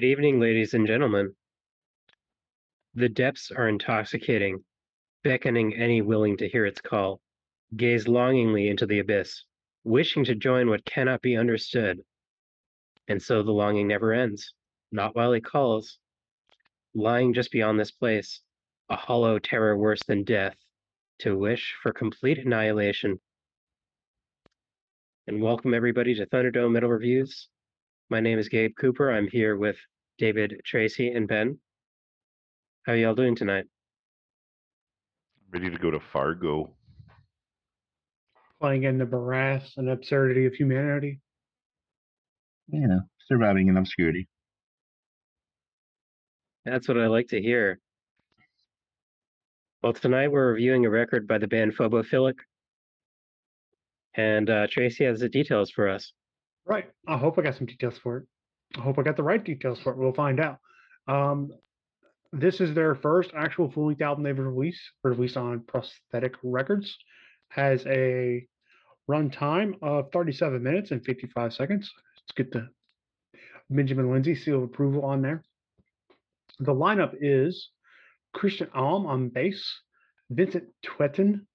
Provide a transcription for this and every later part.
Good evening, ladies and gentlemen. The depths are intoxicating, beckoning any willing to hear its call. Gaze longingly into the abyss, wishing to join what cannot be understood. And so the longing never ends, not while it calls. Lying just beyond this place, a hollow terror worse than death, to wish for complete annihilation. And welcome everybody to Thunderdome Metal Reviews. My name is Gabe Cooper. I'm here with David, Tracy, and Ben. How are y'all doing tonight? Ready to go to Fargo. playing in the morass and absurdity of humanity. you know, surviving in obscurity. That's what I like to hear. Well, tonight we're reviewing a record by the band Phobophilic. And uh, Tracy has the details for us. Right. I hope I got some details for it. I hope I got the right details for it. We'll find out. Um, this is their first actual full length album they've released, released on Prosthetic Records. Has a runtime of 37 minutes and 55 seconds. Let's get the Benjamin Lindsay seal of approval on there. The lineup is Christian Alm on bass, Vincent Twetten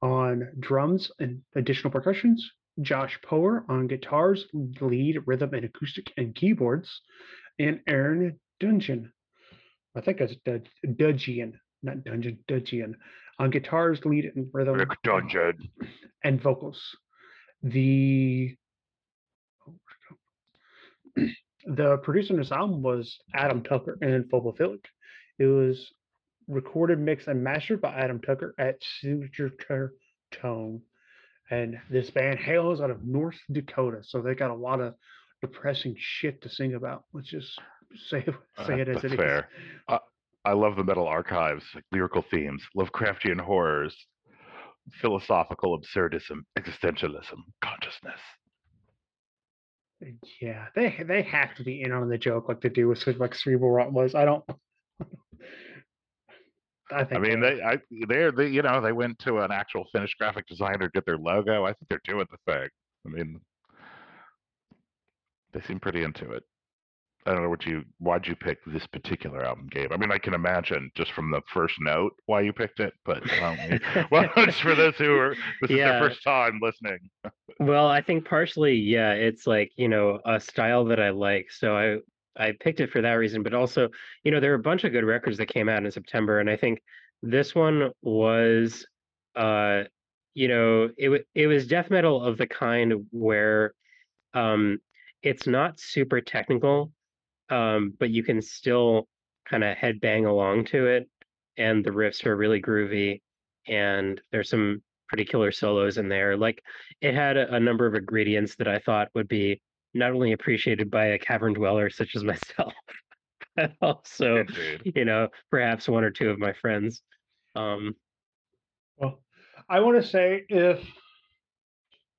on drums and additional percussions, Josh Power on guitars, lead, rhythm, and acoustic and keyboards, and Aaron Dungeon. I think that's Dudgian, not Dungeon, Dudgian, on guitars, lead, and rhythm Rick Dungeon. and vocals. The the producer on this album was Adam Tucker and Phobophilic. It was recorded, mixed, and mastered by Adam Tucker at Signature Tone. And this band hails out of North Dakota, so they got a lot of depressing shit to sing about. Let's just say Uh, say it as it is. fair. I, I love the metal archives, like lyrical themes, Lovecraftian horrors, philosophical absurdism, existentialism, consciousness. Yeah, they they have to be in on the joke like they do with like Cerebral Rot was. I don't. I I mean, they, I, they're, they, you know, they went to an actual finished graphic designer to get their logo. I think they're doing the thing. I mean, they seem pretty into it. I don't know what you, why'd you pick this particular album, Gabe? I mean, I can imagine just from the first note why you picked it, but well, well just for those who are, this is Yeah. their first time listening. Well, I think partially, yeah, it's like, you know, a style that I like. So I I picked it for that reason, but also, you know, there are a bunch of good records that came out in September, and I think this one was uh, you know, it wa- it was death metal of the kind where um it's not super technical, um, but you can still kind of headbang along to it, and the riffs are really groovy, and there's some pretty killer solos in there. Like it had a, a number of ingredients that I thought would be not only appreciated by a cavern dweller such as myself, but also, Indeed. you know, perhaps one or two of my friends. Um, Well, I want to say if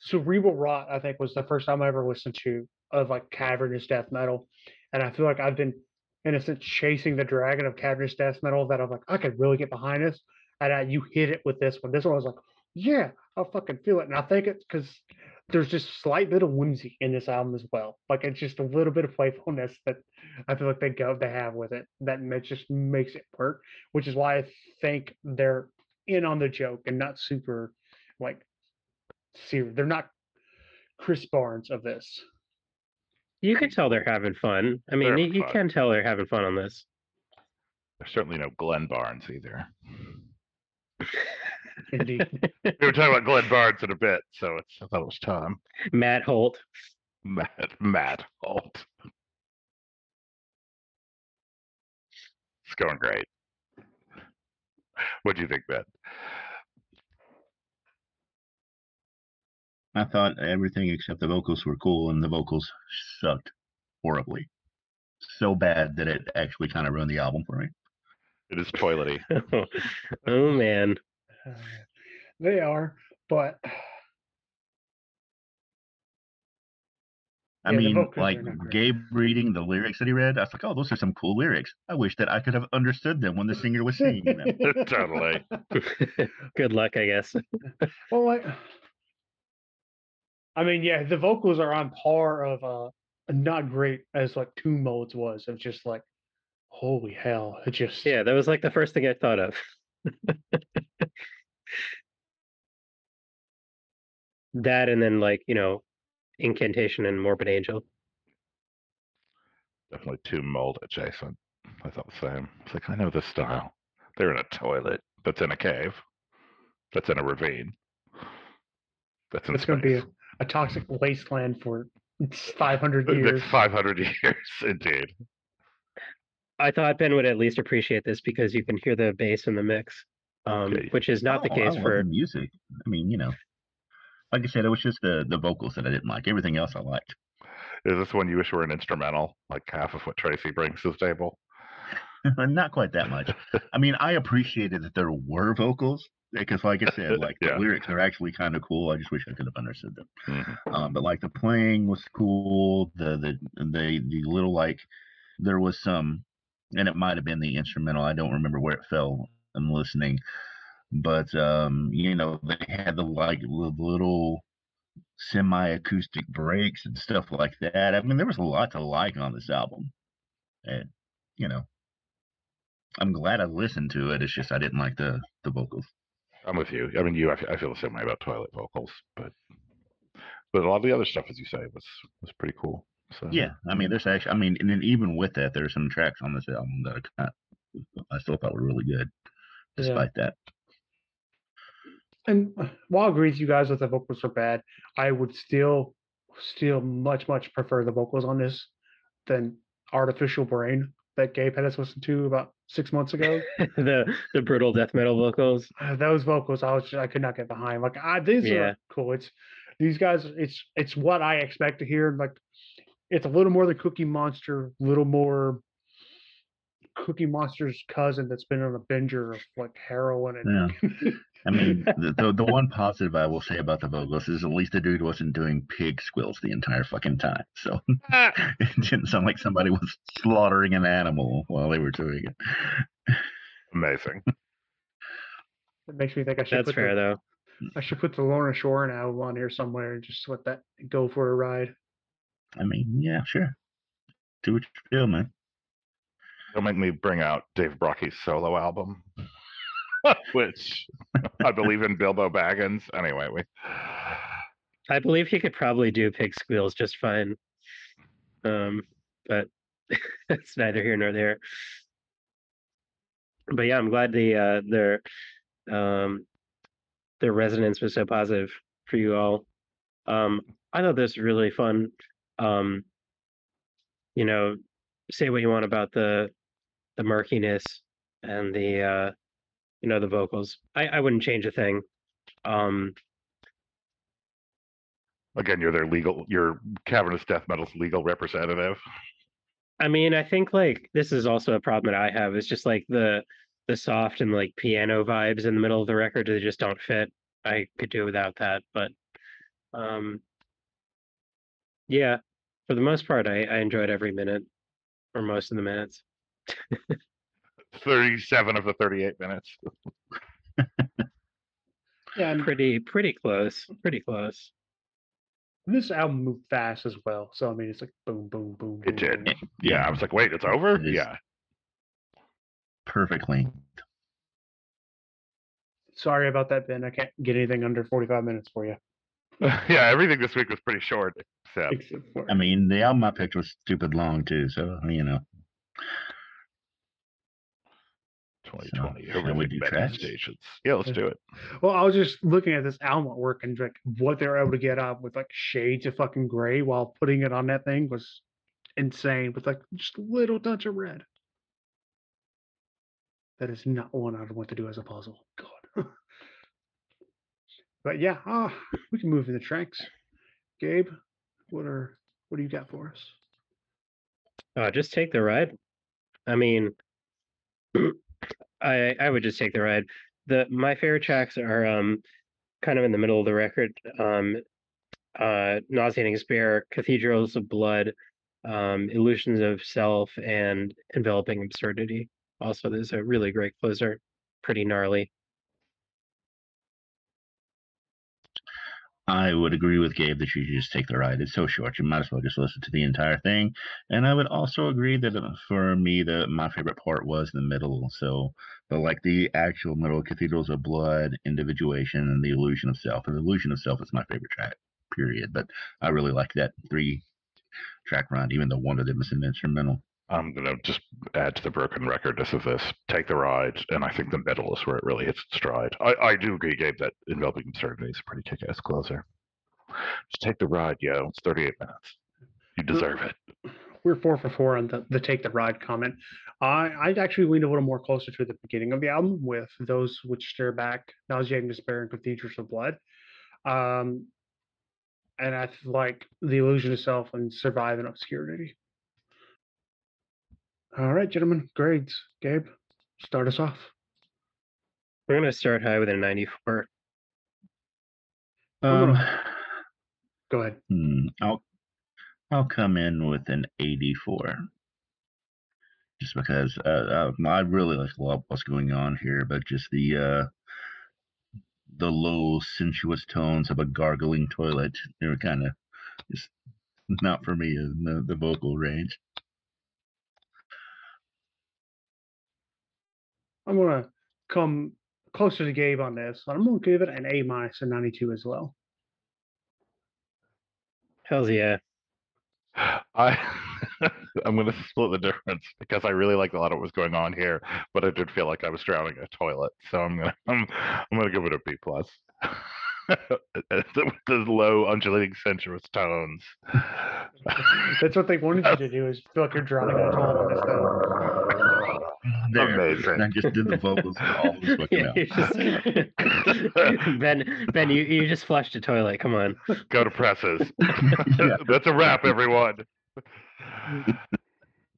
Cerebral Rot, I think, was the first time I ever listened to of like cavernous death metal, and I feel like I've been in a sense chasing the dragon of cavernous death metal that I'm like I could really get behind this, and I, you hit it with this one. This one I was like, yeah, I'll fucking feel it, and I think it's because there's just a slight bit of whimsy in this album as well. Like it's just a little bit of playfulness that I feel like they go they have with it that ma- just makes it work, which is why I think they're in on the joke and not super like serious. They're not Chris Barnes of this. you can tell they're having fun. I mean, you, you fun. can tell they're having fun on this. There's certainly no Glenn Barnes either. Indeed. We were talking about Glenn Barnes in a bit, so it's, I thought it was time. Matt Holt. Matt, Matt Holt. It's going great. What do you think, Ben? I thought everything except the vocals were cool, and the vocals sucked horribly. So bad that it actually kind of ruined the album for me. It is toilety. oh man. They are, but I Yeah, mean, like are not great. Gabe reading the lyrics that he read, I was like, oh, those are some cool lyrics. I wish that I could have understood them when the singer was singing them. Totally. Good luck, I guess. well, like, I mean, yeah, the vocals are on par of uh not great as like two modes was. It was just like, holy hell! It just Yeah, that was like the first thing I thought of. That and then like, you know, incantation and morbid angel. Definitely tomb mold adjacent. I thought the same. It's like I know this style. They're in a toilet that's in a cave. That's in a ravine. That's in it's going to be a, a toxic wasteland for 500 years. That's 500 years, indeed. I thought Ben would at least appreciate this because you can hear the bass in the mix. Um, Okay. which is not the Oh, I case love for the music. I mean, you know, like I said, it was just the the vocals that I didn't like. Everything else I liked. Is this one you wish were an instrumental, like half of what Tracy brings to the table? Not quite that much. I mean, I appreciated that there were vocals because, like I said, like Yeah. the lyrics are actually kind of cool. I just wish I could have understood them. Mhm. Um, but like the playing was cool. The the the the little like there was some, and it might have been the instrumental. I don't remember where it fell. I'm listening, but um, you know they had the like li- little semi-acoustic breaks and stuff like that. I mean, there was a lot to like on this album, and you know, I'm glad I listened to it. It's just I didn't like the the vocals. I'm with you. I mean, you. I feel the same way about toilet vocals, but but a lot of the other stuff, as you say, was was pretty cool. So Yeah, I mean, there's actually, I mean, and then even with that, there's some tracks on this album that I I still thought were really good, Yeah. despite that. And uh, while I agree with you guys that the vocals are bad, I would still, still much, much prefer the vocals on this than Artificial Brain that Gabe had us listen to about six months ago. the the brutal death metal vocals. Uh, those vocals, I was just, I could not get behind. Like, I, these Yeah. are cool. It's these guys. It's it's what I expect to hear. Like, it's a little more the Cookie Monster, a little more Cookie Monster's cousin that's been on a binger of like heroin and I mean, the, the the one positive I will say about the vocals is at least the dude wasn't doing pig squeals the entire fucking time, so ah. it didn't sound like somebody was slaughtering an animal while they were doing it. amazing. it makes me think I should. That's put fair the, though. I should put the Lorna Shore album on here somewhere and just let that go for a ride. I mean, yeah, sure, do what you feel, man. Don't make me bring out Dave Brockie's solo album, which I believe in Bilbo Baggins. Anyway, we. I believe he could probably do pig squeals just fine. Um, but it's neither here nor there. But yeah, I'm glad the uh their um their resonance was so positive for you all. Um I thought this was really fun. Um you know, say what you want about the the murkiness and the uh you know the vocals. I, I wouldn't change a thing. Um Again, you're their legal, you're Cavernous Death Metal's legal representative. I mean, I think like this is also a problem that I have. It's just like the the soft and like piano vibes in the middle of the record they just don't fit. I could do without that, but um yeah, for the most part I, I enjoyed every minute or most of the minutes. 37 of the 38 minutes. Yeah, and Pretty pretty close. Pretty close. this album moved fast as well. So I mean, it's like boom, boom, boom. It boom, did. boom. Yeah, I was like, wait, it's over? It is. Yeah. Perfectly. Sorry about that, Ben. I can't get anything under forty-five minutes for you. yeah, everything this week was pretty short, except Except for I mean, the album I picked was stupid long too, so you know. 2020. shall we horrific do meta tracks? stations. Yeah, let's do it. Well, I was just looking at this album artwork and like what they were able to get out with like shades of fucking gray while putting it on that thing was insane with like just a little touch of red. That is not one I'd want to do as a puzzle. God. but yeah, ah, we can move into tracks. Gabe, what are what do you got for us? Uh just take the ride. I mean I I would just take the ride. The my favorite tracks are um kind of in the middle of the record. Um uh Nauseating Despair, Cathedrals of Blood, um Illusions of Self, and Enveloping Absurdity. Also, there's a really great closer, pretty gnarly. I would agree with Gabe that you should just take the ride. It's so short, you might as well just listen to the entire thing. And I would also agree that uh, for me, the my favorite part was the middle. So, but like the actual middle, Cathedrals of Blood, Individuation, and the Illusion of Self. And the Illusion of Self is my favorite track, period. But I really like that three track run, even though one of them is an instrumental. I'm gonna just add to the broken recordness of this. Take the ride, and I think the middle is where it really hits its stride. I, I do agree, Gabe, that enveloping absurdity is a pretty kick-ass closer. Just take the ride, yo. It's 38 minutes. You deserve it. We're four for four on the, the take the ride comment. I I'd actually leaned a little more closer to the beginning of the album with those which stare back, nauseating despair, and cathedrals of blood. Um, and I like the illusion of self and survive in obscurity. All right, gentlemen, grades. Gabe, start us off. We're gonna start high with a 94. Um, Go ahead. hmm, I'll I'll come in with an 84. Just because uh, uh, I really like a lot what's going on here, but just the uh, the low sensuous tones of a gargling toilet, they were kind of just not for me in the, the vocal range. I'm gonna come closer to Gabe on this. but I'm gonna give it an A minus and 92 as well. Hells yeah. I I'm gonna split the difference because I really liked a lot of what was going on here, but I did feel like I was drowning in a toilet. So I'm gonna I'm, I'm gonna give it a B plus. With the low undulating sensuous tones. That's what they wanted you to do is feel like you're drowning in a toilet on this thing. There, Amazing. I just did the vocals and all this would come Yeah, out. just- ben, Ben, you, you just flushed a toilet. Come on. Go to presses. Yeah. That's a wrap, everyone.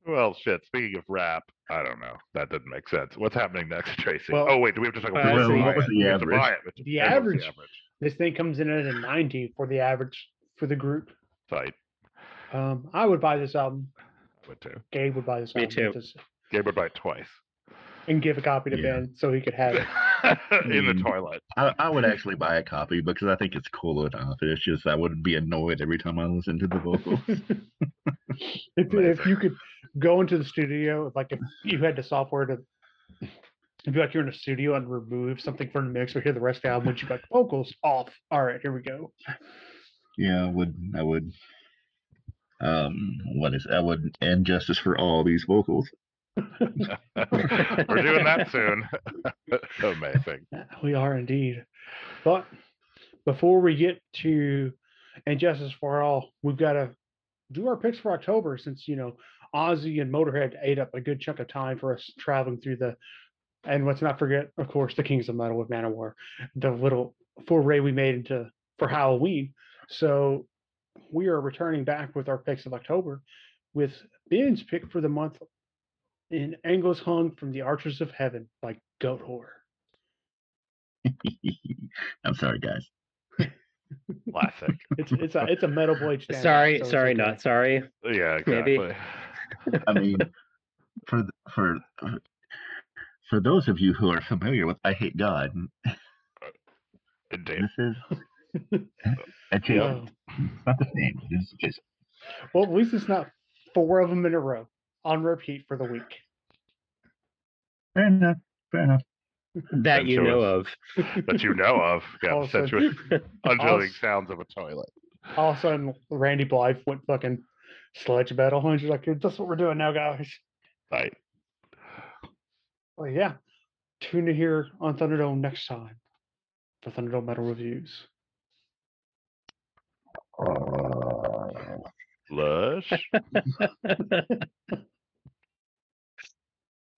well, shit. Speaking of rap, I don't know. That didn't make sense. What's happening next, Tracy? Well- oh wait, do we have to talk about Well, we what was the We have to average? buy it. We have The average. average. This thing comes in at a 90 for the average for the group. Site. Um, I would buy this album. Would too. Gabe would buy this Me album. too. Just- Gabe would twice. and give a copy to Yeah. Ben so he could have it. in the Mm. toilet. I, I would actually buy a copy because I think it's cool enough. It's just I would be annoyed every time I listen to the vocals. if, if you could go into the studio, like if you had the software to, it'd be like you're in a studio and remove something from the mix or hear the rest of the album, would you be like vocals off? All right, here we go. yeah, I would. I would. Um, what is? I would end justice for all these vocals. We're doing that soon. Amazing. We are indeed. But before we get to And Justice for All, we've got to do our picks for October since, you know, Ozzy and Motorhead ate up a good chunk of time for us traveling through the, and let's not forget, of course, the Kings of Metal with Manowar, the little foray we made into for Halloween. So we are returning back with our picks of October with Ben's pick for the month in Angels Hung from the Arches of Heaven by Goatwhore. I'm sorry, guys. Classic. It's it's a it's a metal blade. standard, sorry, so sorry, okay. not sorry. Yeah, Maybe. exactly. I mean, for for for those of you who are familiar with "I Hate God," Indeed. this is adjacent. It's not the same. It's adjacent. Well, at least it's not four of them in a row on repeat for the week. Fair enough. Fair enough. That you know of. That you know of. Yeah, All the of a sudden- sensuous undulating sounds of a toilet. All of a sudden, Randy Blythe went fucking sledge metal, and she's like, "That's what we're doing now, guys." Right. Well, yeah. Tune in here on Thunderdome next time for Thunderdome Metal Reviews. Uh, Lush.